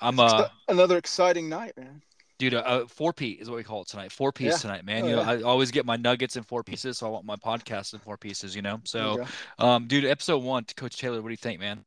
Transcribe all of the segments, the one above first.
I'm uh another exciting night, man. Dude, uh, four piece is what we call it tonight. Four piece Yeah. tonight, man. Oh, you know, yeah. I always get my nuggets in four pieces, so I want my podcast in four pieces. You know, There you so um, dude, episode one, Coach Taylor, what do you think, man?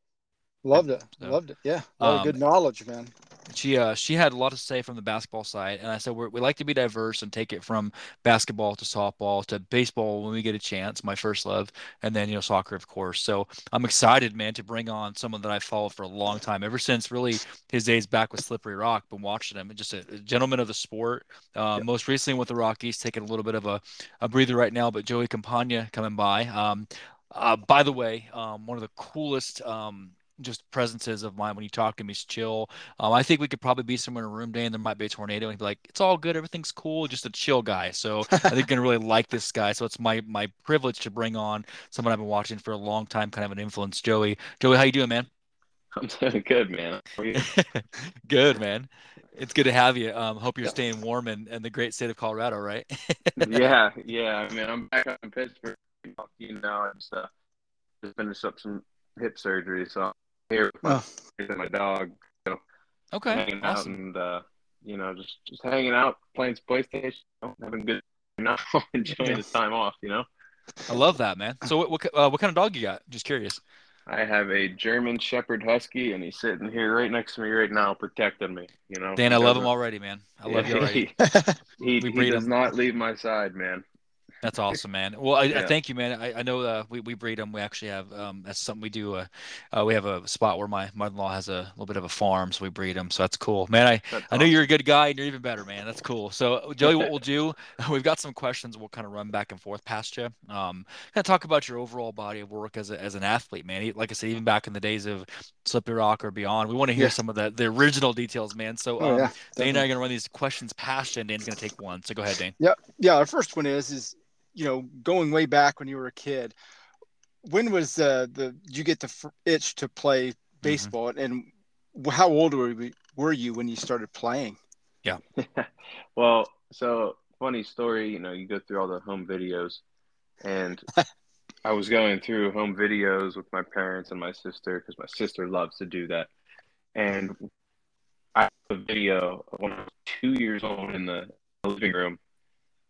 loved it, So, loved it. Yeah, a lot of um, good knowledge, man. She uh she had a lot to say from the basketball side, and I said we're, we like to be diverse and take it from basketball to softball to baseball when we get a chance, my first love, and then you know soccer, of course. So I'm excited, man, to bring on someone that I've followed for a long time, ever since really his days back with Slippery Rock. Been watching him, just a, a gentleman of the sport. Uh, Yeah. Most recently with the Rockies, taking a little bit of a, a breather right now, but Joey Campagna coming by. Um, uh, by the way, um, one of the coolest um, just presences of mine when you talk to him. He's chill. Um, I think we could probably be somewhere in a room day and there might be a tornado and he'd be like, it's all good, everything's cool, just a chill guy. So I think you're gonna really like this guy. So it's my my privilege to bring on someone I've been watching for a long time, kind of an influence, Joey. Joey, how you doing, man? I'm doing good, man. How are you? Good, man. It's good to have you. Um, hope you're Yeah. staying warm in, in the great state of Colorado, right? yeah, yeah. I mean, I'm back up in Pittsburgh. You know, I just uh, just finished up some hip surgery, so here with my, Oh. with my dog, Okay, hanging out awesome. and uh, you know, just just hanging out, playing some PlayStation, you know, having good, you know, enjoying Yeah. this time off. You know, I love that, man. So what what, uh, what kind of dog you got? Just curious. I have a German Shepherd Husky, and he's sitting here right next to me right now, protecting me. You know, Dan, I love him already, man. I love you already. He, he, We he breed does 'em. not leave my side, man. That's awesome, man. Well, I, I thank you, man. I, I know uh, we, we breed them. We actually have um, that's something we do. Uh, uh, we have a spot where my mother-in-law has a little bit of a farm, so we breed them. So that's cool, man. I That's I know you're a good guy, and you're even better, man. That's cool. So, Joey, what we'll do, we've got some questions. We'll kind of run back and forth past you. Um, kind of talk about your overall body of work as a, as an athlete, man. Like I said, even back in the days of Slippery Rock or beyond, we want to hear Yeah. some of the the original details, man. So, Oh um, yeah, Dane and I are gonna run these questions past you, and Dane's gonna take one. So go ahead, Dane. yeah, yeah. Our first one is is you know going way back when you were a kid. When was uh, the you get the itch to play baseball, and how old were you, were you when you started playing? Yeah. well, so funny story, you know, you go through all the home videos and I was going through home videos with my parents and my sister because my sister loves to do that. And I have a video of when I was two years old in the living room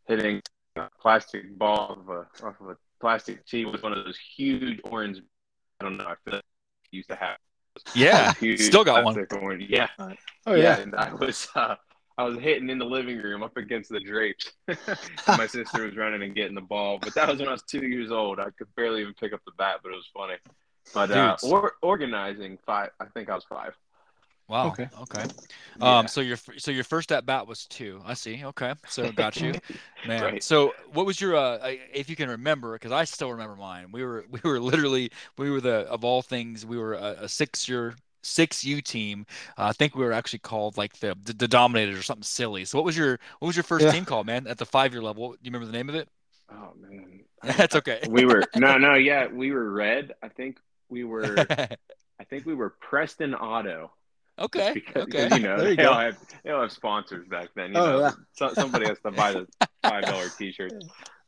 hitting a plastic ball of a, off of a plastic tee with one of those huge orange, I don't know, I feel like I used to have. Yeah, Huge still got one. plastic Orange. Yeah, Oh yeah, yeah, and I was uh, I was hitting in the living room up against the drapes. my sister was running and getting the ball, but that was when I was two years old. I could barely even pick up the bat, but it was funny. But uh, or, organizing five, I think I was five. Wow. Okay. Okay. Yeah. Um. So your so your first at bat was two. I see. Okay. So got you, man. Right. So what was your uh? If you can remember, because I still remember mine. We were we were literally we were the of all things we were a, a six year six U team. Uh, I think we were actually called like the, the the Dominators or something silly. So what was your what was your first Yeah. team called, man? At the five year level, do you remember the name of it? oh man, That's okay. we were no, no, yeah, we were red. I think we were. I think we were Preston Auto. Okay. Because, Okay. You know, There you they go. all have they all have sponsors back then. You Oh, know, yeah. so, somebody has to buy the five dollar T-shirt.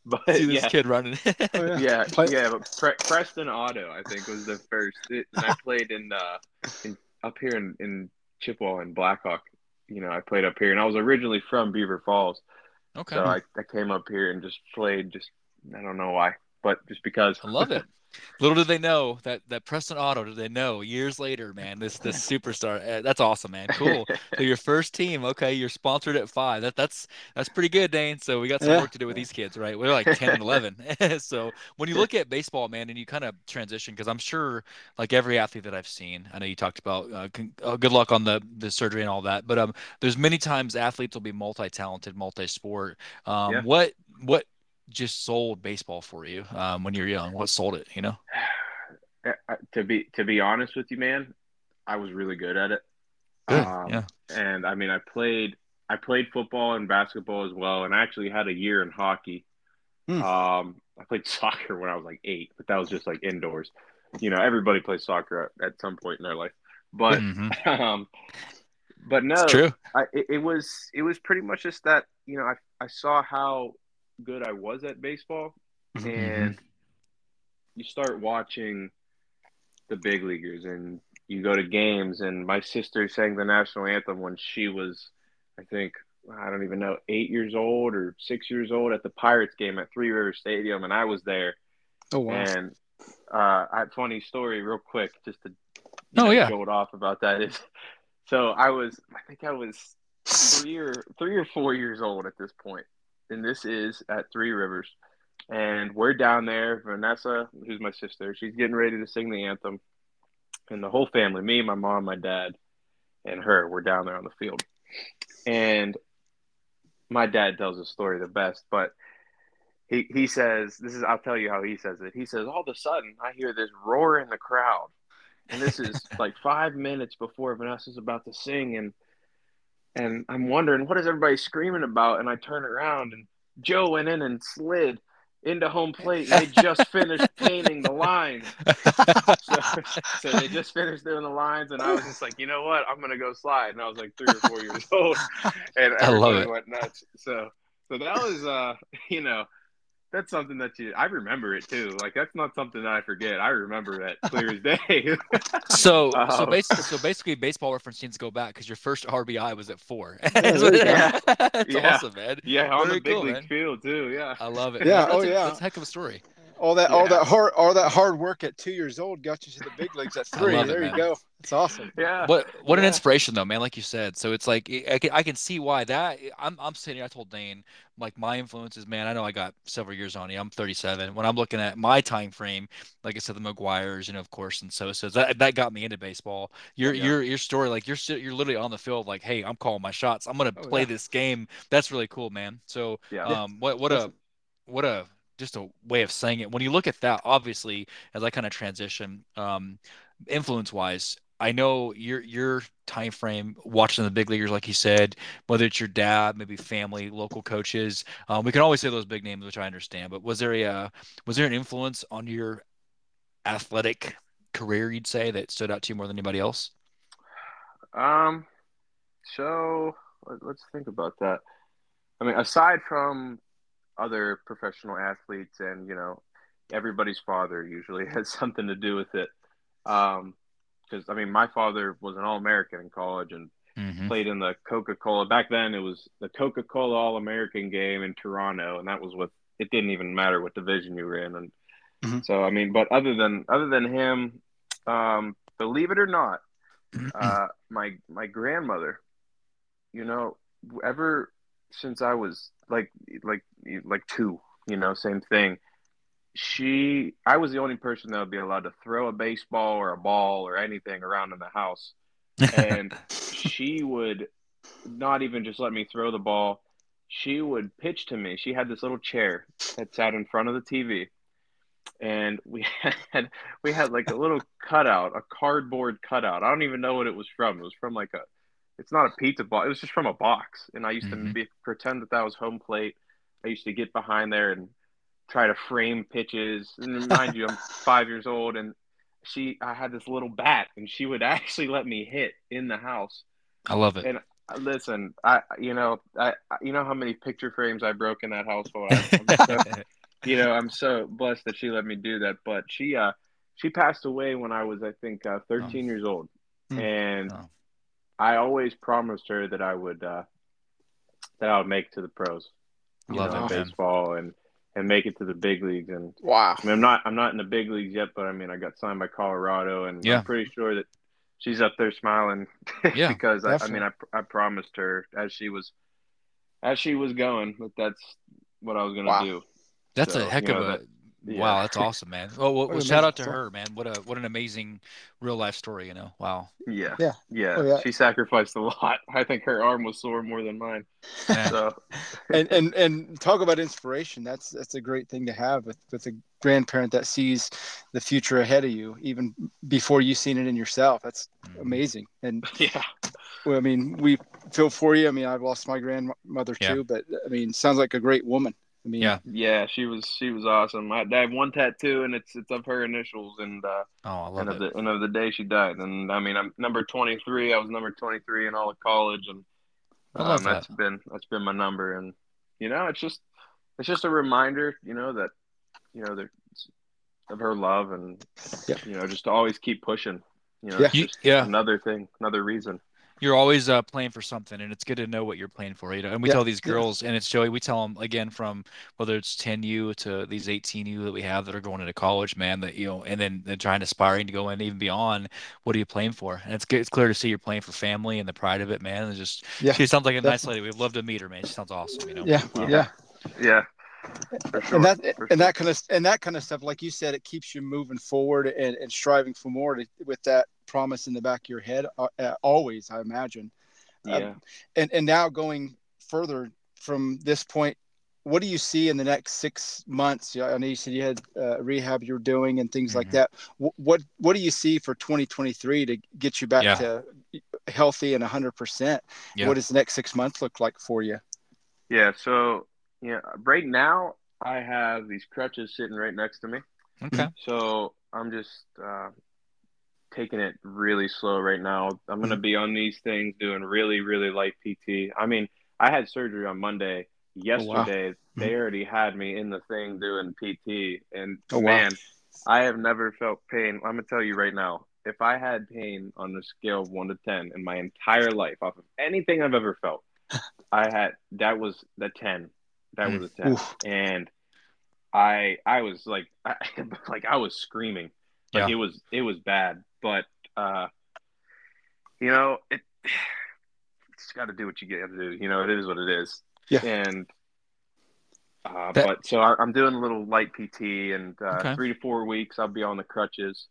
But See this yeah, kid running. Oh, yeah. yeah, Play- yeah, but Pre- Preston Auto, I think, was the first. It, and I played in, uh, in up here in, in Chippewa and Blackhawk. You know, I played up here, and I was originally from Beaver Falls, okay. so I, I came up here and just played. Just I don't know why, but just because. I love it. Little did they know that that Preston Auto. Did they know years later, man? This this superstar. Uh, that's awesome, man. Cool. So your first team, okay? You're sponsored at five. That that's that's pretty good, Dane. So we got some Yeah. work to do with these kids, right? We're like ten and eleven. so when you look at baseball, man, and you kind of transition, because I'm sure, like every athlete that I've seen, I know you talked about uh, con- uh, good luck on the the surgery and all that, but um, there's many times athletes will be multi-talented, multi-sport. Um, Yeah. what what just sold baseball for you um, when you're young? What sold it? You know? Uh, to be to be honest with you, man, I was really good at it. Good. Um, yeah. and I mean, I played I played football and basketball as well, and I actually had a year in hockey. Hmm. Um, I played soccer when I was like eight, but that was just like indoors. You know, everybody plays soccer at, at some point in their life, but Mhm. um, but no, It's true. I, it, it was it was pretty much just that you know I I saw how good I was at baseball, Mhm. and you start watching the big leaguers, and you go to games, and my sister sang the national anthem when she was, I think, I don't even know, eight years old or six years old at the Pirates game at Three Rivers Stadium, and I was there. Oh wow. And uh, I funny story, real quick, just to Oh, know, yeah. go off about that is. So I was, I think I was three or three or four years old at this point, and this is at Three Rivers, and we're down there. Vanessa, who's my sister, she's getting ready to sing the anthem, and the whole family, me, my mom, my dad, and her, we're down there on the field, and my dad tells the story the best, but he he says this is I'll tell you how he says it. He says all of a sudden I hear this roar in the crowd, and this is like five minutes before Vanessa's about to sing, and and I'm wondering what is everybody screaming about, and I turn around and Joe went in and slid into home plate. And they just finished painting the lines, so, so they just finished doing the lines, and I was just like, you know what, I'm gonna go slide, and I was like three or four years old, and I love it. went nuts. So so that was uh you know that's something that you I remember it too. Like that's not something that I forget. I remember that clear as day. So, so um, Oh. basically, so basically, baseball reference needs to go back because your first RBI was at four. there you go. That's Yeah. awesome, man. yeah, on Very the big cool, league man. field too. Yeah. I love it. Yeah, That's oh, a, yeah. that's a heck of a story. All that all that hard all that hard work at two years old got you to the big leagues at I three. love it, there you go. It's awesome. Yeah. What what an inspiration though, man. Like you said, so it's like I can I can see why that. I'm I'm sitting. here, I told Dane like my influences, man. I know I got several years on you. I'm 37. When I'm looking at my time frame, like I said, the McGwires, you know, of course, and so so That that got me into baseball. Your Yeah. your your story, like you're you're literally on the field, like, hey, I'm calling my shots. I'm gonna Oh, play yeah. this game. That's really cool, man. So Yeah. um, what what a what a just a way of saying it. When you look at that, obviously, as I kind of transition, um, influence wise, I know your your time frame watching the big leaguers, like you said, whether it's your dad, maybe family, local coaches. Um, we can always say those big names, which I understand. But was there a uh, was there an influence on your athletic career, you'd say, that stood out to you more than anybody else? Um. So let- let's think about that. I mean, aside from other professional athletes, and you know, everybody's father usually has something to do with it. Um, because I mean, my father was an All-American in college and Mm-hmm. played in the Coca-Cola. Back then, it was the Coca-Cola All-American game in Toronto, and that was what it didn't even matter what division you were in. And Mhm. so, I mean, but other than other than him, um, believe it or not, uh, my my grandmother, you know, ever since I was like like like two, you know, same thing. She, I was the only person that would be allowed to throw a baseball or a ball or anything around in the house and she would not even just let me throw the ball. She would pitch to me. She had this little chair that sat in front of the TV, and we had we had like a little cutout, a cardboard cutout. I don't even know what it was from. It was from like a, it's not a pizza box. It was just from a box. And I used Mhm. to be, pretend that that was home plate. I used to get behind there and try to frame pitches. And mind you, I'm five years old, and she I had this little bat and she would actually let me hit in the house. I love it. And uh, listen, I you know I you know how many picture frames I broke in that household. So, you know I'm so blessed that she let me do that. But she uh she passed away when I was I think uh, 13 years old, Hmm. and Oh. I always promised her that I would uh, that I would make it to the pros. I You love know, it, in man. baseball and and make it to the big leagues and Wow. I mean, I'm not I'm not in the big leagues yet, but I mean I got signed by Colorado, and Yeah. I'm pretty sure that she's up there smiling Yeah, because I, I mean I I promised her as she was as she was going that that's what I was gonna Wow. do. That's So, a heck you of know, a that- yeah. wow. That's awesome, man. Oh, well, well, shout out to amazing her, man. What a what an amazing real life story. You know, wow. Yeah, Yeah. yeah, Oh, yeah. She sacrificed a lot. I think her arm was sore more than mine. Man. So and and and talk about inspiration. That's that's a great thing to have with with a grandparent that sees the future ahead of you, even before you've seen it in yourself. That's Mhm. amazing. And yeah, well, I mean, we feel for you. I mean, I've lost my grandmother Yeah. too, but I mean, sounds like a great woman. I mean, Yeah. yeah, she was she was awesome. I, I have one tattoo, and it's it's of her initials, and uh, Oh, I love and of it. the and of the day she died. And I mean, I'm number 23. I was number 23 in all of college, and I love um, that's been that's been my number. And you know, it's just it's just a reminder, you know, that you know that of her love and Yeah. you know just to always keep pushing. You know, Yeah. You- just yeah. another thing, another reason. You're always uh, playing for something, and it's good to know what you're playing for. You know, and we Yeah, tell these yeah. girls, and it's Joey. We tell them again from whether it's 10U to these 18U that we have that are going into college, man. That you know, and then they're trying to aspiring to go in even beyond. What are you playing for? And it's good. It's clear to see you're playing for family and the pride of it, man. It's just Yeah, she sounds like a nice lady. We'd love to meet her, man. She sounds awesome. You know. Yeah, Wow. yeah. Yeah, for sure. and that for and sure. that kind of and that kind of stuff like you said it keeps you moving forward and, and striving for more to, with that promise in the back of your head uh, uh, always i imagine yeah. and and now going further from this point what do you see in the next six months Yeah, i know you said you had uh, rehab you're doing and things like Mhm. that what, what what do you see for 2023 to get you back Yeah. to healthy and 100% Yeah. what does the next six months look like for you Yeah, so yeah, right now I have these crutches sitting right next to me. Okay. So I'm just uh, taking it really slow right now. I'm gonna mm. be on these things doing really, really light PT. I mean, I had surgery on Monday. Oh, Yesterday, they mm. already had me in the thing doing PT, and Oh, wow. man, I have never felt pain. I'm gonna tell you right now. If I had pain on the scale of one to ten in my entire life, off of anything I've ever felt, I had that was the ten. That was mm. a ten, Oof. and I I was like I, like I was screaming, like Yeah. it was it was bad. But uh, you know it. Just got to do what you got to do. You know it is what it is. Yeah. And uh, That- but so I, I'm doing a little light PT, and uh, Okay. three to four weeks I'll be on the crutches.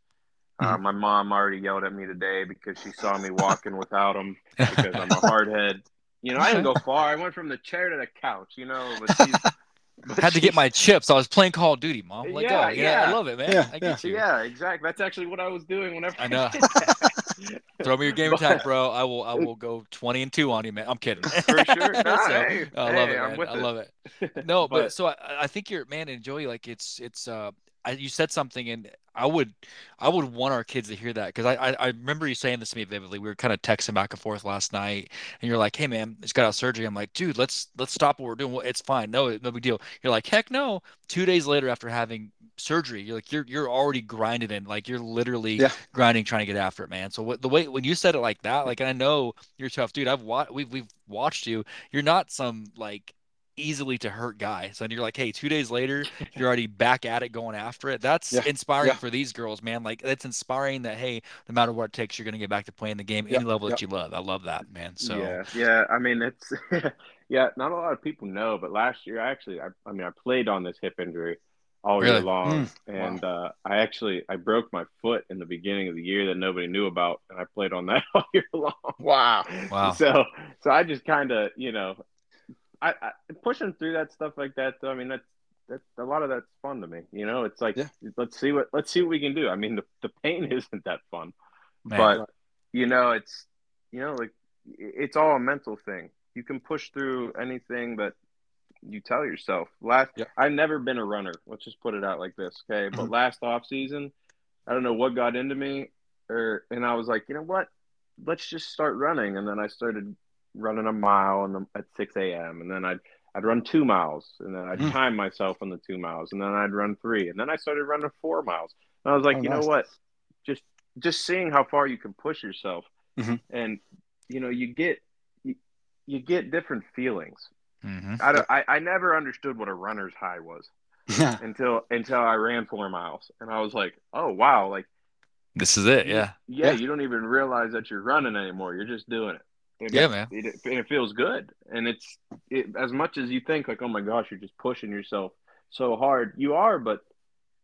Uh, Mm-hmm. my mom already yelled at me today because she saw me walking without them because I'm a hardhead. You know, I didn't go far. I went from the chair to the couch. You know, but she's, Had to get my chips. I was playing Call of Duty, mom. Let Yeah, go. Yeah, I love it, man. Yeah, I get you. Yeah, exactly. That's actually what I was doing whenever I know. did that. Throw me your gamer But- tag, bro. I will. I will go twenty and two on you, man. I'm kidding. For sure. So, hey, I love hey, it, I'm man. I love it. No, but, But- so I, I think you're man and Joey. Like it's it's. uh I, you said something, and I would I would want our kids to hear that because I, I I remember you saying this to me vividly. We were kind of texting back and forth last night, and you're like, "Hey, man, just got out of surgery." I'm like, "Dude, let's let's stop what we're doing. Well, It's fine. No, no big deal." You're like, "Heck no." Two days later, after having surgery, you're like, you're you're already grinding in, like you're literally Yeah. grinding, trying to get after it, man. So what the way when you said it like that, like and I know you're tough, dude. I've watched we've we've watched you. You're not some like easily to hurt guys. And you're like, hey, two days later, you're already back at it, going after it. That's Yeah. inspiring Yeah. for these girls, man. Like that's inspiring that hey, no matter what it takes, you're gonna get back to playing the game Yeah. any level that you love. I love that, man. So yeah, yeah. I mean, it's yeah. Not a lot of people know, but last year, I actually, I, I mean, I played on this hip injury all year long, Mm, and uh, I actually I broke my foot in the beginning of the year that nobody knew about, and I played on that all year long. wow Wow. So, so I just kind of, you know, I, I pushing through that stuff like that. Though, I mean, that's that's a lot of that's fun to me. You know, it's like Yeah. let's see what let's see what we can do. I mean, the the pain isn't that fun, Man. but you know, it's you know, like it's all a mental thing. You can push through anything that you tell yourself. Last, Yeah. I've never been a runner. Let's just put it out like this, okay? But Mhm. last off season, I don't know what got into me, or and I was like, you know what? Let's just start running, and then I started running a mile and at 6 a.m. and then I'd I'd run two miles, and then I'd Mm. time myself on the two miles, and then I'd run three, and then I started running four miles. And I was like, Oh, you nice. know what? Just just seeing how far you can push yourself, Mhm. and you know, you get you, you get different feelings. hmm I, don't, I I never understood what a runner's high was until until I ran four miles, and I was like, oh wow, like This is it. Yeah. yeah, Yeah. you don't even realize that you're running anymore. You're just doing it. Yeah, it- man. It, and it feels good. And it's it, as much as you think like, oh my gosh, you're just pushing yourself so hard. You are, but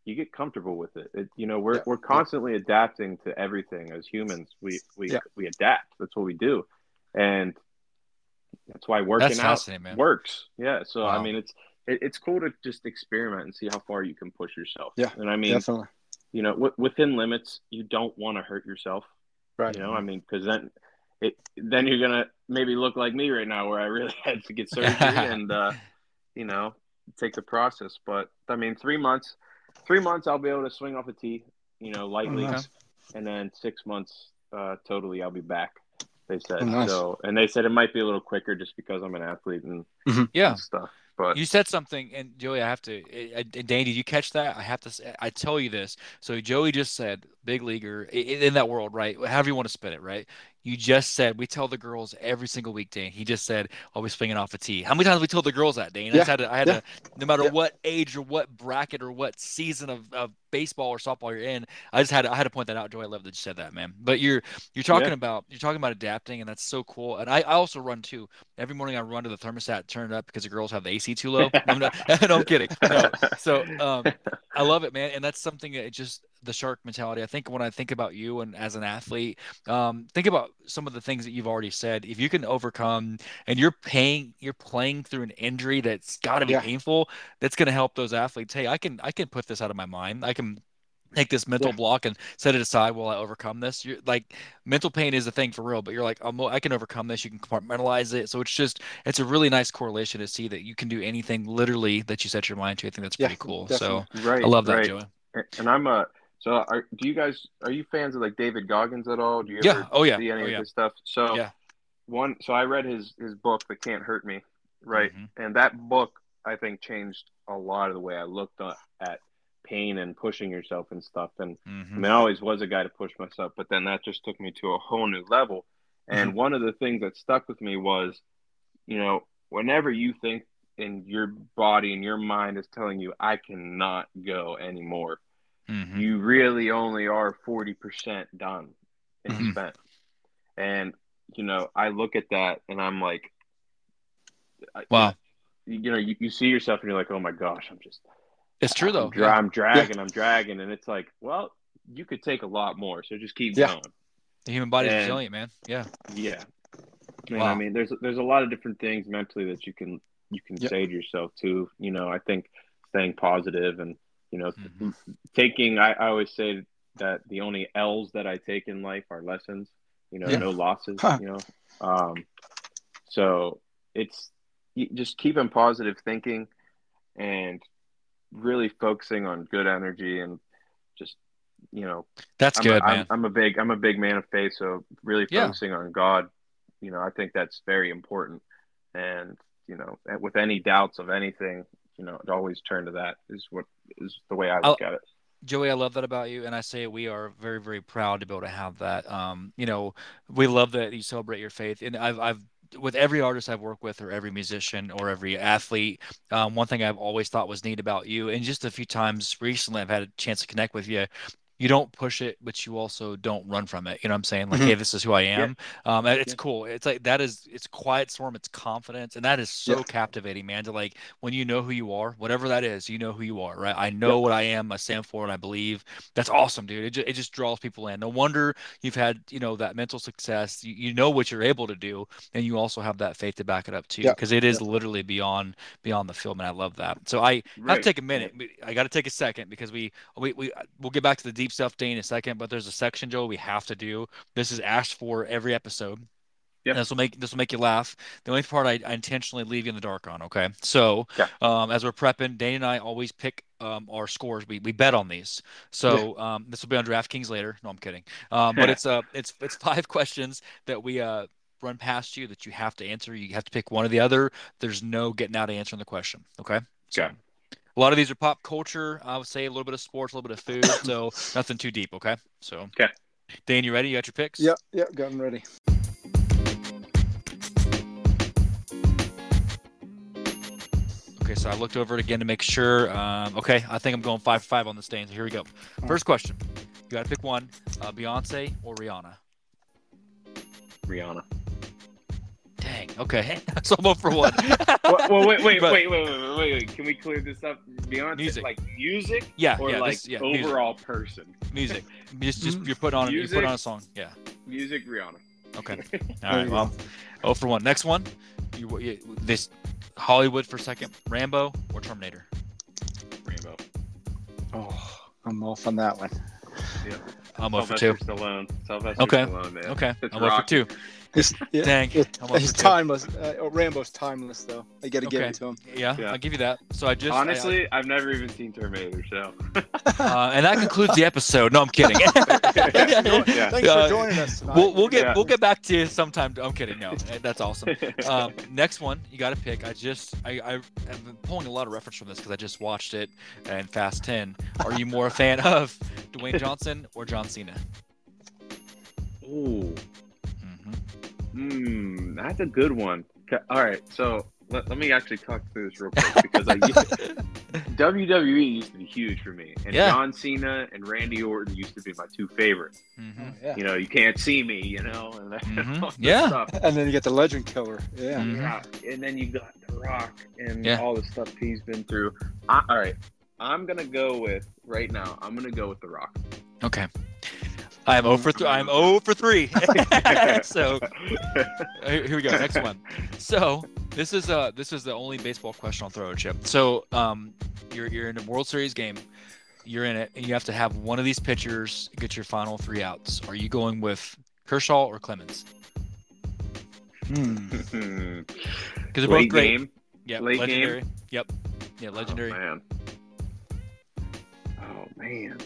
you get comfortable with it. it you know, we're Yeah. we're constantly adapting to everything as humans. We we Yeah. we adapt. That's what we do, and that's why working That's out man. works. Yeah. So I mean, it's it, it's cool to just experiment and see how far you can push yourself. Yeah, And I mean, definitely you know, w- within limits, you don't want to hurt yourself. right You know, I mean, because then it then you're gonna maybe look like me right now, where I really had to get surgery and uh, you know take the process. But I mean, three months, three months, I'll be able to swing off a tee, you know, lightly, Oh, nice. and then six months, uh, totally, I'll be back. They said Oh, nice. so, and they said it might be a little quicker just because I'm an athlete and, Yeah. and stuff. But You said something, and Joey, I have to. uh, And Dane, did you catch that? I have to. I tell you this. So Joey just said, big leaguer in that world, right? However you want to spin it, right? You just said we tell the girls every single week, Dane. He just said, "Always swinging off a tee." How many times have we told the girls that, Dane? I just had to. I had yeah. to. No matter Yeah. what age or what bracket or what season of, of baseball or softball you're in, I just had to, I had to point that out. Joey, I love that you said that, man. But you're you're talking Yeah. about you're talking about adapting, and that's so cool. And I, I also run too. Every morning I run to the thermostat, turn it up because the girls have the AC too low. I'm not, no, I'm kidding. No. So um, I love it, man, and that's something that it just the shark mentality. I think when I think about you and as an athlete, um, think about some of the things that you've already said. If you can overcome, and you're paying, you're playing through an injury that's got to be Yeah. painful. That's going to help those athletes. Hey, I can, I can put this out of my mind. I can take this mental Yeah. block and set it aside while I overcome this. You're like mental pain is a thing for real, but you're like, I'm, I can overcome this. You can compartmentalize it. So it's just, it's a really nice correlation to see that you can do anything literally that you set your mind to. I think that's Yeah, pretty cool. definitely. So right, I love that, right. Joey. And I'm a so are do you guys are you fans of like David Goggins at all? Do you Yeah. ever Oh yeah. see any Oh of yeah. his stuff? So Yeah. one so I read his his book, The Can't Hurt Me, right? Mhm. And that book I think changed a lot of the way I looked at, pain and pushing yourself and stuff. And I Mhm. mean, I always was a guy to push myself, but then that just took me to a whole new level. And Mm-hmm. one of the things that stuck with me was, you know, whenever you think in your body and your mind is telling you, I cannot go anymore, Mhm. you really only are 40% done and Mhm. spent. And, you know, I look at that and I'm like, Wow. You know, you, you see yourself and you're like, oh my gosh, I'm just, It's true though. I'm, dra- I'm dragging, I'm dragging. And it's like, well, you could take a lot more. So just keep Yeah. going. The human body's And- resilient, man. Yeah. Yeah. And Wow. I mean, there's there's a lot of different things mentally that you can you can Yep. say to yourself too. You know, I think staying positive and you know Mhm. taking. I, I always say that the only L's that I take in life are lessons. You know, Yeah. no losses. Huh. You know, um, so it's just keeping positive thinking and really focusing on good energy and just you know That's I'm good, a, man. I'm, I'm a big I'm a big man of faith, so really Yeah. focusing on God, you know, I think that's very important. And you know, with any doubts of anything, you know, always turn to that is what is the way I look at it. Joey, I love that about you, and I say we are very, very proud to be able to have that. Um, you know, we love that you celebrate your faith, and I've, I've, with every artist I've worked with, or every musician, or every athlete, um, one thing I've always thought was neat about you, and just a few times recently, I've had a chance to connect with you. You don't push it, but you also don't run from it. You know what I'm saying? Like, Mhm. hey, this is who I am. Um, and it's Yeah. cool. It's like that is it's quiet storm, it's confidence, and that is so Yeah. captivating, man. To like when you know who you are, whatever that is, you know who you are, right? I know what I am, I stand for, and I believe. That's awesome, dude. It just, it just draws people in. No wonder you've had you know that mental success. You, you know what you're able to do, and you also have that faith to back it up too, Yeah. because it is literally beyond beyond the film, and I love that. So I have to take a minute. I got to take a second because we we we we'll get back to the deep stuff, Dane, in a second. But there's a section, Joe, we have to do. This is asked for every episode. Yep. This will make this will make you laugh. The only part I, I intentionally leave you in the dark on. Okay, so Yeah. um, as we're prepping, Dane and I always pick um, our scores. We, we bet on these. So um, this will be on DraftKings later. No, I'm kidding. Um, but it's uh it's it's five questions that we uh run past you that you have to answer. You have to pick one or the other. There's no getting out of answering the question. Okay. So, Okay. A lot of these are pop culture. I would say a little bit of sports, a little bit of food. So nothing too deep. Okay. So. Okay. Dane, you ready? You got your picks? Yep, yep, got them ready. Okay, so I looked over it again to make sure. Um, okay, I think I'm going five for five on this Dane. So here we go. First question. You got to pick one: uh, Beyonce or Rihanna. Rihanna. Dang. Okay, so I'm up for one. well, well, wait, wait, But- wait, wait, wait, wait, wait. Can we clear this up? Beyonce, Music. like music Yeah, or yeah, like this- yeah, music. overall person? Music. Just, just you're putting on you put on a song. Yeah. Music, Rihanna. Okay. All There right. you Well, oh for one. Next one. You, you this Hollywood for a second. Rambo or Terminator. Rambo. Oh, I'm off on that one. I'm up for two. Stallone. Sylvester Okay. Stallone, man. Okay. It's I'm up for two. He's, yeah, Dang. it- almost timeless. Uh, oh, Rambo's timeless though. I got to give Okay. it to him. Yeah, Yeah. I'll give you that. So I just I- Honestly, I've never even seen Terminator, so uh, and that concludes the episode. No, I'm kidding. Yeah. Thanks Uh, for joining us tonight. We'll, we'll get Yeah. we'll get back to you sometime. I'm kidding. No, that's awesome. Um, next one, you got to pick. I just I, I I've been pulling a lot of reference from this because I just watched it and Fast Ten. Are you more a fan of Dwayne Johnson or John Cena? Ooh, hmm hmm, that's a good one. All right, so let, let me actually talk through this real quick because I used, WWE used to be huge for me, and Yeah. John Cena and Randy Orton used to be my two favorites. hmm Oh, yeah. You know, you can't see me, you know, and that, Mhm. Yeah. stuff. And then you get the Legend Killer. Yeah. Mhm. Yeah, and then you got The Rock and Yeah. all the stuff he's been through. I, all right, I'm gonna go with right now. I'm gonna go with The Rock. Okay. I'm 0 for th- I'm 0 for three. so uh, here we go. Next one. So this is uh this is the only baseball question I'll throw at you. So um you're you're in a World Series game. You're in it, and you have to have one of these pitchers get your final three outs. Are you going with Kershaw or Clemens? Hmm. Because they're both Late great. game. Yeah, late game? legendary. Yep. Yeah, legendary. Oh man. Oh man.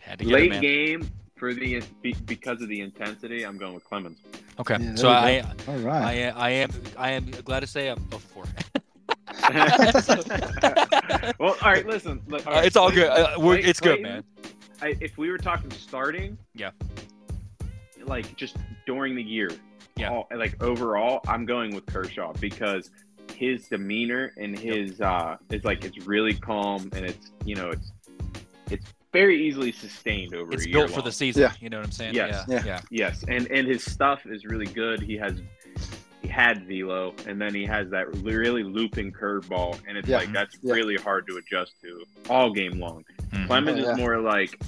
Had to get it, Late man. game for the because of the intensity. I'm going with Clemens. Okay. Yeah, so I you All I am I am I am glad to say I'm 0 for four. well, all right. Listen, look, Uh, it's all late- good. Uh, we're, late- it's good, man. I, if we were talking starting, Yeah. like just during the year, Yeah. all- like overall, I'm going with Kershaw because his demeanor and his uh is like it's really calm and it's you know it's it's very easily sustained over It's a year built for the season. Yeah. You know what I'm saying? Yes. Yeah. Yeah. Yeah. Yes, and and his stuff is really good. He has he had velo, and then he has that really looping curveball, and it's Yeah. like that's Yeah. really hard to adjust to all game long. Mhm. Clemens yeah. is more like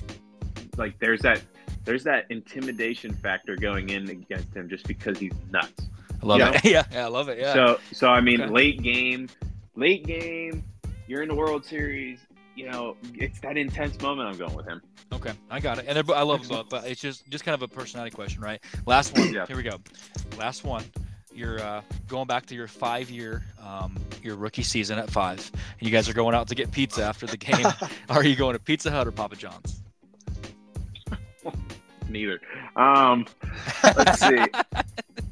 like there's that there's that intimidation factor going in against him just because he's nuts. I love Yeah. it. Yeah. Yeah. I love it. Yeah. So so I mean Okay. late game, late game, you're in the World Series. You know, it's that intense moment. I'm going with him. okay. I got it. And I love them both, but it's just just kind of a personality question, right? Last one. Yeah. Here we go. Last one. You're uh, going back to your five year um, your rookie season at five. and You guys are going out to get pizza after the game. are you going to Pizza Hut or Papa John's? Neither. Um, let's see.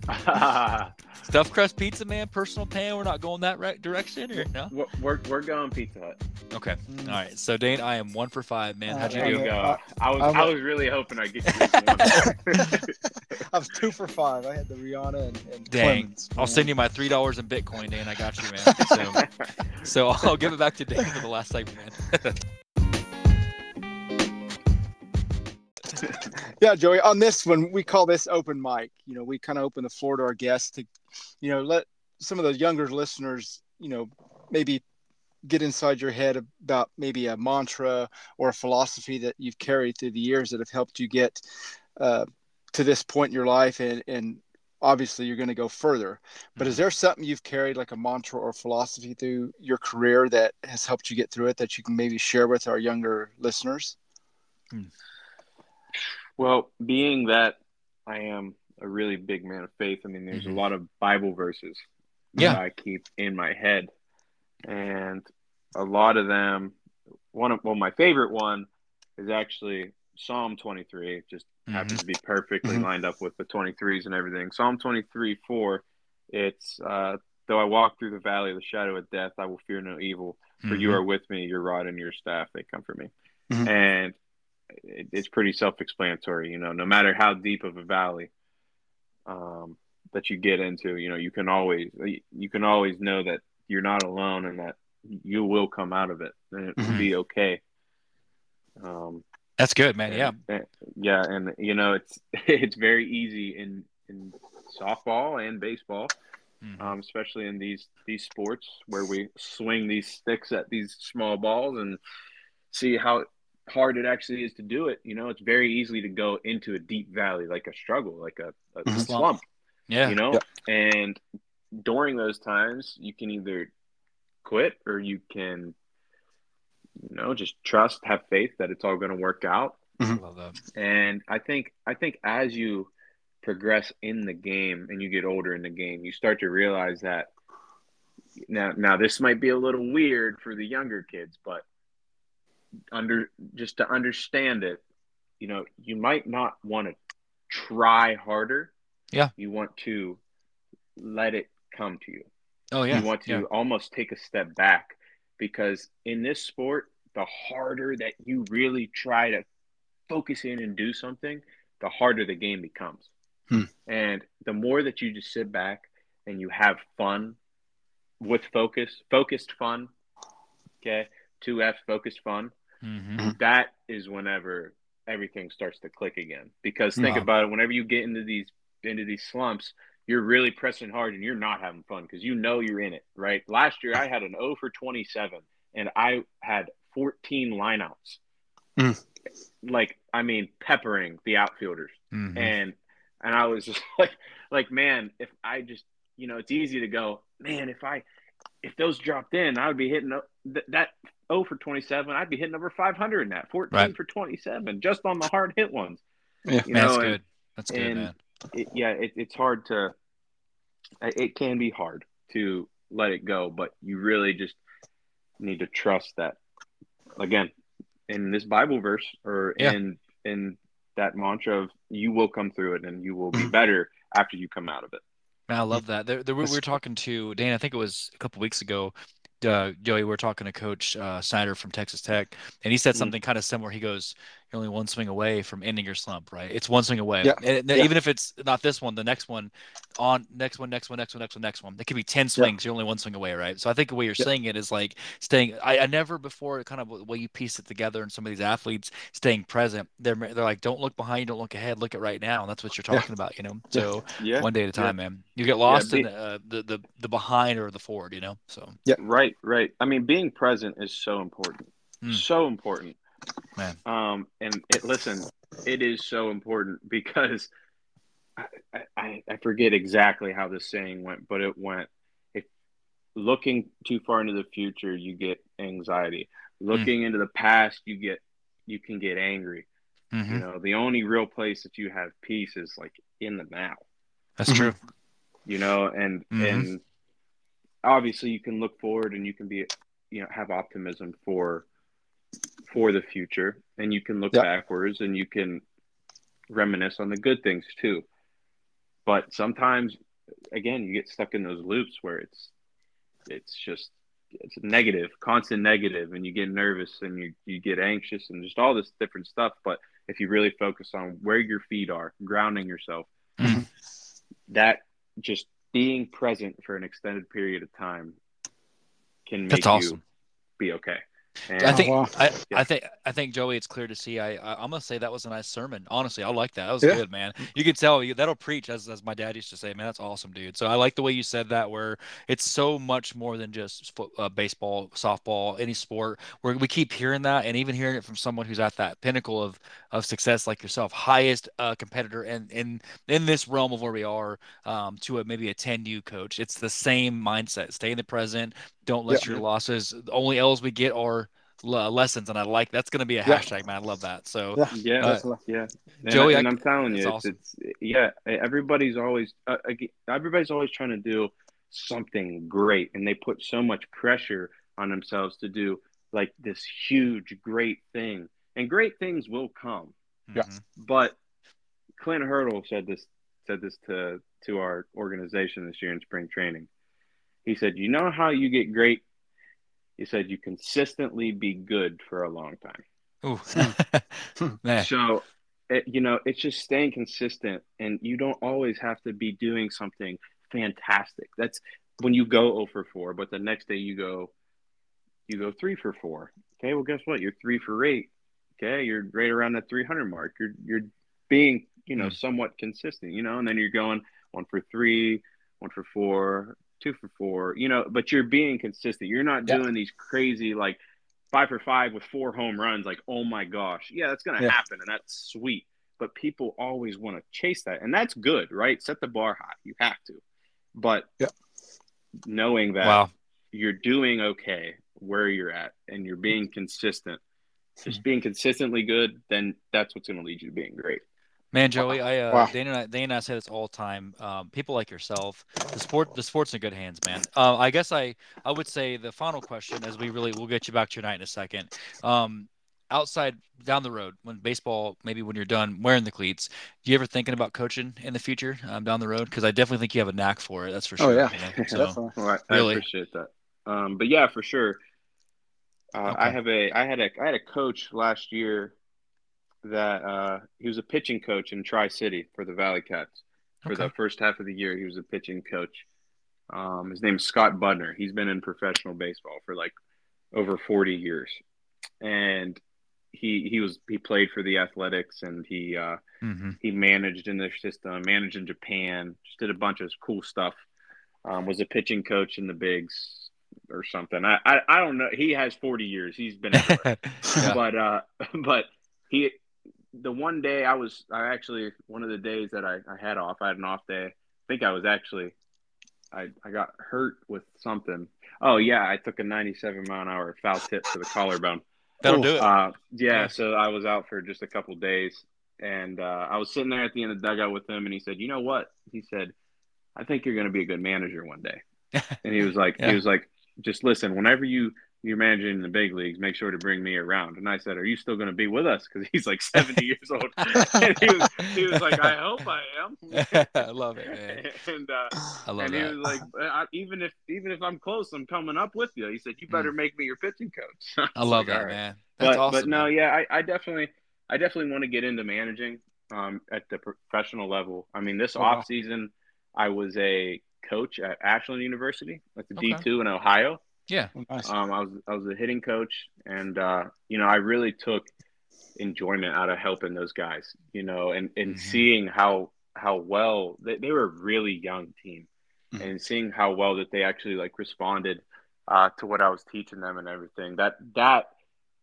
Stuffed crust pizza, man. Personal pan. We're not going that right direction, or no? We're, we're, we're going Pizza Hut. Okay. All right. So Dane, I am one for five, man. How'd you Uh, There do? you I'm- go. I was I'm- I was really hoping I'd get you. I was two for five. I had the Rihanna and, and Dang. Clemens. I'll send you my three dollars in Bitcoin, Dan. I got you, man. So, so I'll give it back to Dane for the last segment, man. Yeah, Joey. On this one, we call this open mic. You know, we kind of open the floor to our guests to, you know, let some of the younger listeners, you know, maybe get inside your head about maybe a mantra or a philosophy that you've carried through the years that have helped you get uh, to this point in your life, and and obviously you're going to go further. But is there something you've carried like a mantra or philosophy through your career that has helped you get through it that you can maybe share with our younger listeners? Well, being that I am a really big man of faith, I mean, there's Mhm. a lot of Bible verses Yeah. that I keep in my head, and a lot of them. One of well, my favorite one is actually Psalm 23. It just happens to be perfectly Mhm. lined up with the 23s and everything. Psalm 23, 4. It's uh, though I walk through the valley of the shadow of death, I will fear no evil, for you Mhm. are with me. Your rod and your staff they comfort me, Mhm. and it, it's pretty self-explanatory. You know, no matter how deep of a valley um, that you get into, you know, you can always you can always know that you're not alone and that you will come out of it and it will Mhm. be okay. Um, That's good, man. Yeah. and- yeah, and you know it's it's very easy in in softball and baseball, Mhm. um, especially in these these sports where we swing these sticks at these small balls and see how hard it actually is to do it. You know, it's very easy to go into a deep valley, like a struggle, like a, a Mhm. slump. Yeah. You know, Yeah. and during those times, you can either quit or you can, you know, just trust, have faith that it's all going to work out I love that. and I think I think as you progress in the game and you get older in the game, you start to realize that now now this might be a little weird for the younger kids, but under just to understand it, you know, you might not want to try harder. Yeah. You want to let it come to you. Oh yeah. You want to yeah. almost take a step back because in this sport, the harder that you really try to focus in and do something, the harder the game becomes. Hmm. And the more that you just sit back and you have fun with focus, focused fun, okay, two F focused fun, Mm-hmm. that is whenever everything starts to click again. Because think about it, whenever you get into these into these slumps, you're really pressing hard and you're not having fun because you know you're in it, right? Last year I had an O for 27 and I had 14 lineouts. Mm. Like, I mean, peppering the outfielders Mhm. and and I was just like like man, if I just you know, it's easy to go, man, if I if those dropped in, I would be hitting up th- that 0 for 27, I'd be hitting over 500 in that 14 Right. for 27 just on the hard hit ones. Yeah. You Man, that's know, and good. That's good, man. it, yeah, it, it's hard to it can be hard to let it go, but you really just need to trust that again in this Bible verse or Yeah. in in that mantra of you will come through it and you will be Mhm. better after you come out of it. Man, I love that. There, there, we we were talking to Dan. I think it was a couple weeks ago. Uh, Joey, we are talking to Coach uh, Snyder from Texas Tech, and he said Mhm. something kind of similar. He goes, "You're only one swing away from ending your slump, right? It's one swing away. Yeah. And Yeah. even if it's not this one, the next one, on next one, next one, next one, next one, next one. It could be ten swings. You're only one swing away, right? So I think the way you're Yeah. saying it is like staying. I, I never before kind of the way you piece it together, and some of these athletes staying present. They're they're like, don't look behind, don't look ahead, look at right now. And that's what you're Yeah. talking about, you know. So Yeah. one day at a Yeah. time, man. You get lost be- in uh, the, the the behind or the forward, you know. So yeah, Right, right. I mean, being present is so important. Mm. So important. Man. Um, and it listen, it is so important because I, I, I forget exactly how this saying went, but it went if looking too far into the future, you get anxiety. Looking into the past, you get you can get angry. mhm. You know, the only real place that you have peace is like in the now. that's true. you know and Mhm. and obviously you can look forward and you can be you know have optimism for for the future and you can look Yeah. backwards and you can reminisce on the good things too but sometimes again you get stuck in those loops where it's it's just it's negative constant negative and you get nervous and you you get anxious and just all this different stuff but if you really focus on where your feet are grounding yourself Mhm. that just being present for an extended period of time can make That's awesome. you be okay. And I think wow. I, Yeah. I think I think Joey, it's clear to see. I, I I'm gonna say that was a nice sermon. Honestly, I like that. That was Yeah. good, man. You can tell you that'll preach, as as my dad used to say. Man, that's awesome, dude. So I like the way you said that. Where it's so much more than just foot, uh, baseball, softball, any sport. Where we keep hearing that, and even hearing it from someone who's at that pinnacle of of success like yourself, highest uh, competitor, and in in this realm of where we are, um, to a maybe a 10U coach. It's the same mindset. Stay in the present. Don't let Yeah. your losses. The only L's we get are le- lessons, and I like that's going to be a Yeah. hashtag, man. I love that. So Yeah. yeah, Uh, Definitely. yeah. And, Joey, I- and I'm telling it's you, awesome. it's, it's yeah. Everybody's always uh, everybody's always trying to do something great, and they put so much pressure on themselves to do like this huge, great thing, and great things will come. Yeah. mhm. But Clint Hurdle said this said this to to our organization this year in spring training. He said, "You know how you get great." He said, "You consistently be good for a long time." Ooh. Hmm. So, it, you know, it's just staying consistent, and you don't always have to be doing something fantastic. That's when you go 0 for 4, but the next day you go, you go 3 for 4. Okay, well, guess what? You're 3 for 8. Okay, you're right around that 300 mark. You're you're being, you know, Mm. somewhat consistent. You know, and then you're going one for three, one for four, two for four. You know, but you're being consistent. You're not Yeah. doing these crazy like five for five with four home runs, like, oh my gosh. Yeah, that's going to Yeah. happen and that's sweet. But people always want to chase that. And that's good, right? Set the bar high. You have to. But Yeah. knowing that Wow. you're doing okay where you're at and you're being consistent, just being consistently good, then that's what's going to lead you to being great. Man, Joey, I uh, Wow. Dana, and I, Dana and I say this all the time. Um, people like yourself, the sport, the sport's in good hands, man. Uh, I guess I, I would say the final question, as we really, we'll get you back to your night in a second. Um, outside down the road, when baseball, maybe when you're done wearing the cleats, do you ever thinking about coaching in the future um, down the road? Because I definitely think you have a knack for it. That's for sure. Oh, sure. yeah. you know? So, Definitely. Well, I, I appreciate that. Um, but yeah, for sure. Uh, I have a I had a I had a coach last year that uh, he was a pitching coach in Tri City for the Valley Cats. For the first half of the year, he was a pitching coach. Um, his name is Scott Budner. He's been in professional baseball for like over forty years, and he he was he played for the Athletics and he uh, Mhm. he managed in their system, managed in Japan, just did a bunch of cool stuff. Um, was a pitching coach in the bigs or something. I, I, I don't know. He has 40 years. He's been. Yeah. but uh, but he the one day I was I actually one of the days that I, I had off. I had an off day. I think I was actually I I got hurt with something. Oh yeah, I took a 97 mile an hour foul tip to the collarbone. That'll do it. Uh, yeah, Yeah. so I was out for just a couple days, and uh, I was sitting there at the end of the dugout with him, and he said, "You know what?" He said, "I think you're going to be a good manager one day." And he was like, Yeah. "He was like, just listen. Whenever you you're managing in the big leagues, make sure to bring me around." And I said, "Are you still going to be with us?" Because he's like 70 years old. and he was he was like, "I hope I am." I love it, man. and uh, I love and he was like, I, even if even if I'm close, I'm coming up with you. He said, "You better make me your pitching coach." Mm. I love like, that, "All right." man. That's but awesome. but no, man. yeah, I, I definitely I definitely want to get into managing um, at the professional level. I mean, this Oh, wow. off season, I was a coach at Ashland University, that's a Okay. D two in Ohio. Yeah. Nice. Um, I was I was a hitting coach, and uh, you know, I really took enjoyment out of helping those guys. You know, and and Mhm. seeing how how well they, they were a really young team, Mhm. and seeing how well that they actually like responded uh, to what I was teaching them and everything. That that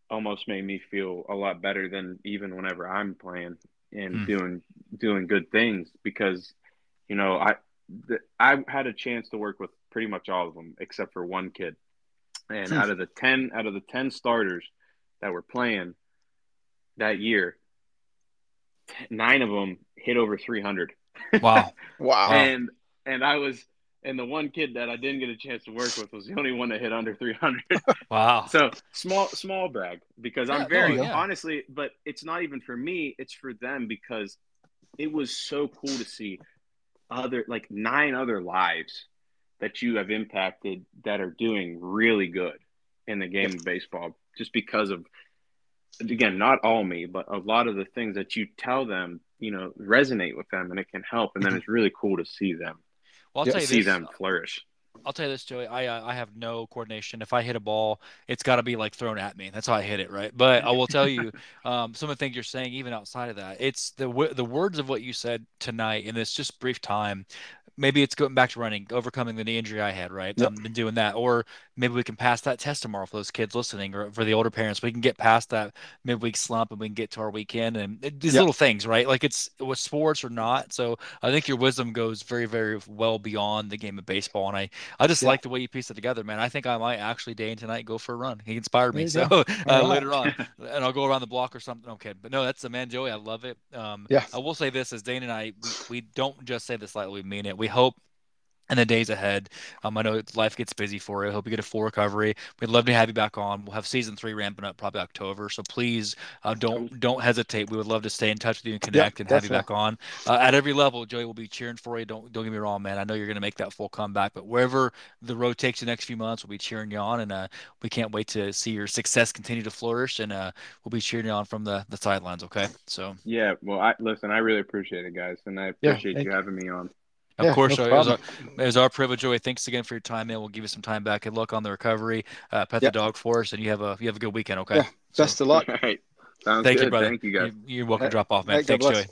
almost made me feel a lot better than even whenever I'm playing and Mm. doing doing good things because you know I the, I had a chance to work with pretty much all of them except for one kid, and Hmm. out of the ten out of the ten starters that were playing that year, t- nine of them hit over 300, Wow. Wow. and and I was. And the one kid that I didn't get a chance to work with was the only one that hit under 300. Wow. So small, small brag because Yeah, I'm no, very yeah. honestly, but it's not even for me. It's for them because it was so cool to see other like nine other lives that you have impacted that are doing really good in the game of baseball just because of again not all me but a lot of the things that you tell them you know resonate with them and it can help and then it's really cool to see them Well, I'll tell you see this. them flourish I'll tell you this, Joey. I uh, I have no coordination. If I hit a ball, it's got to be like thrown at me. That's how I hit it, right? But I will tell you, um, some of the things you're saying, even outside of that, it's the w- the words of what you said tonight in this just brief time. Maybe it's going back to running, overcoming the knee injury I had, right? Yep. I've been doing that, or maybe we can pass that test tomorrow for those kids listening, or for the older parents. We can get past that midweek slump and we can get to our weekend and these Yep. little things, right? Like it's with sports or not. So I think your wisdom goes very, very well beyond the game of baseball, and I I just Yeah. like the way you piece it together, man. I think I might actually day and tonight go for a run. He inspired me. So uh, right. later on, and I'll go around the block or something. Okay, but no, that's the man, Joey. I love it. Um, Yeah. I will say this: as Dane and I, we, we don't just say this lightly. We mean it. We hope. In the days ahead, um, I know life gets busy for you. I hope you get a full recovery. We'd love to have you back on. We'll have season three ramping up probably October. So please uh, don't don't hesitate. We would love to stay in touch with you and connect and have you back on uh, at every level. Joey will be cheering for you. Don't don't get me wrong, man. I know you're going to make that full comeback, but wherever the road takes the next few months, we'll be cheering you on, and uh, we can't wait to see your success continue to flourish, and uh, we'll be cheering you on from the the sidelines. Okay, so yeah well i listen i really appreciate it guys and i appreciate you you. having me on of Yeah, course, no it was, our, it was our privilege, Joey. Thanks again for your time, man. We'll give you some time back. Good luck on the recovery. Uh, pet Yep. the dog for us, and you have a you have a good weekend. Okay. Yeah, So, Best of luck. all right sounds thank good you, brother. thank you guys You, are welcome to Hey, drop off, man. hey, Thanks, bless. Joey.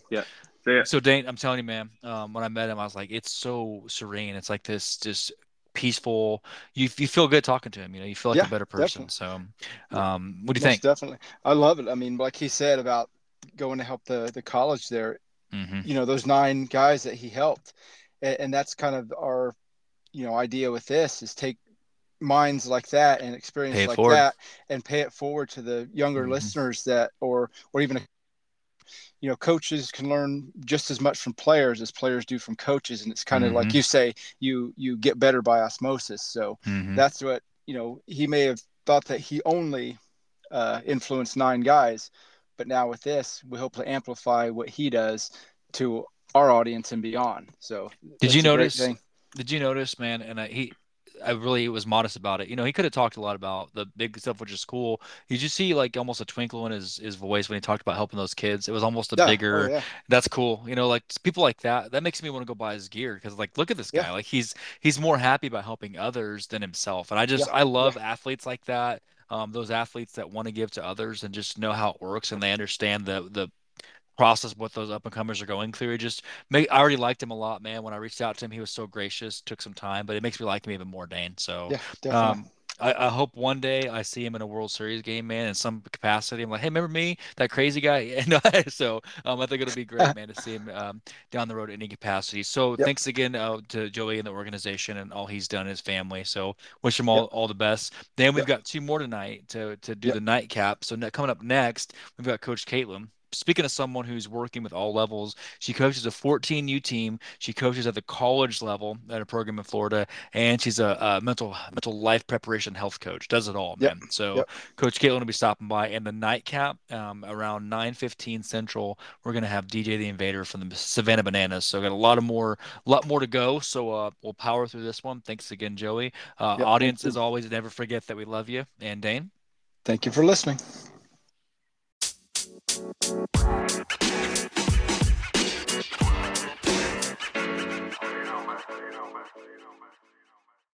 See ya. So Dane, I'm telling you, man, um, when I met him, I was like, it's so serene. It's like this just peaceful. You you feel good talking to him. You know, you feel like Yeah, a better person. So, um, what do you Most think? definitely. I love it. I mean, like he said about going to help the the college there, hmm you know, those nine guys that he helped. And, and that's kind of our, you know, idea with this is take minds like that and experience like forward. that and pay it forward to the younger Mhm. listeners that or or even you know coaches can learn just as much from players as players do from coaches and it's kind of mm-hmm. like you say you you get better by osmosis so mm-hmm. that's what you know he may have thought that he only uh, influenced nine guys but now with this we hope to amplify what he does to our audience and beyond so did you notice did you notice man and I, he I really was modest about it. You know, he could have talked a lot about the big stuff, which is cool. Did you just see like almost a twinkle in his his voice when he talked about helping those kids. It was almost a yeah. Oh, bigger. Oh, yeah. That's cool. You know, like people like that. That makes me want to go buy his gear because like look at this guy. Yeah. Like he's he's more happy about helping others than himself. And I just I love athletes like that. Um, those athletes that want to give to others and just know how it works and they understand the the process what those up and comers are going through. It just make I already liked him a lot, man. When I reached out to him, he was so gracious. Took some time, but it makes me like him even more, Dane. So yeah, um, I, I, hope one day I see him in a World Series game, man, in some capacity. I'm like, hey, remember me, that crazy guy? so um, I think it'll be great, man, to see him um, down the road in any capacity. So yep. thanks again uh, to Joey and the organization and all he's done his family. So wish him all, yep. all the best. Then we've yep. got two more tonight to to do the nightcap. So coming up next, we've got Coach Caitlin speaking of someone who's working with all levels, she coaches a 14U team. She coaches at the college level at a program in Florida, and she's a, a mental mental life preparation health coach. Does it all, man. Yep. So, yep. Coach Caitlin will be stopping by, and the nightcap um, around 9:15 Central. We're gonna have DJ the Invader from the Savannah Bananas. So, got a lot of more, lot more to go. So, uh, we'll power through this one. Thanks again, Joey. Uh, yep. Audience, as always, never forget that we love you. And Dane. Thank you for listening. Thank you.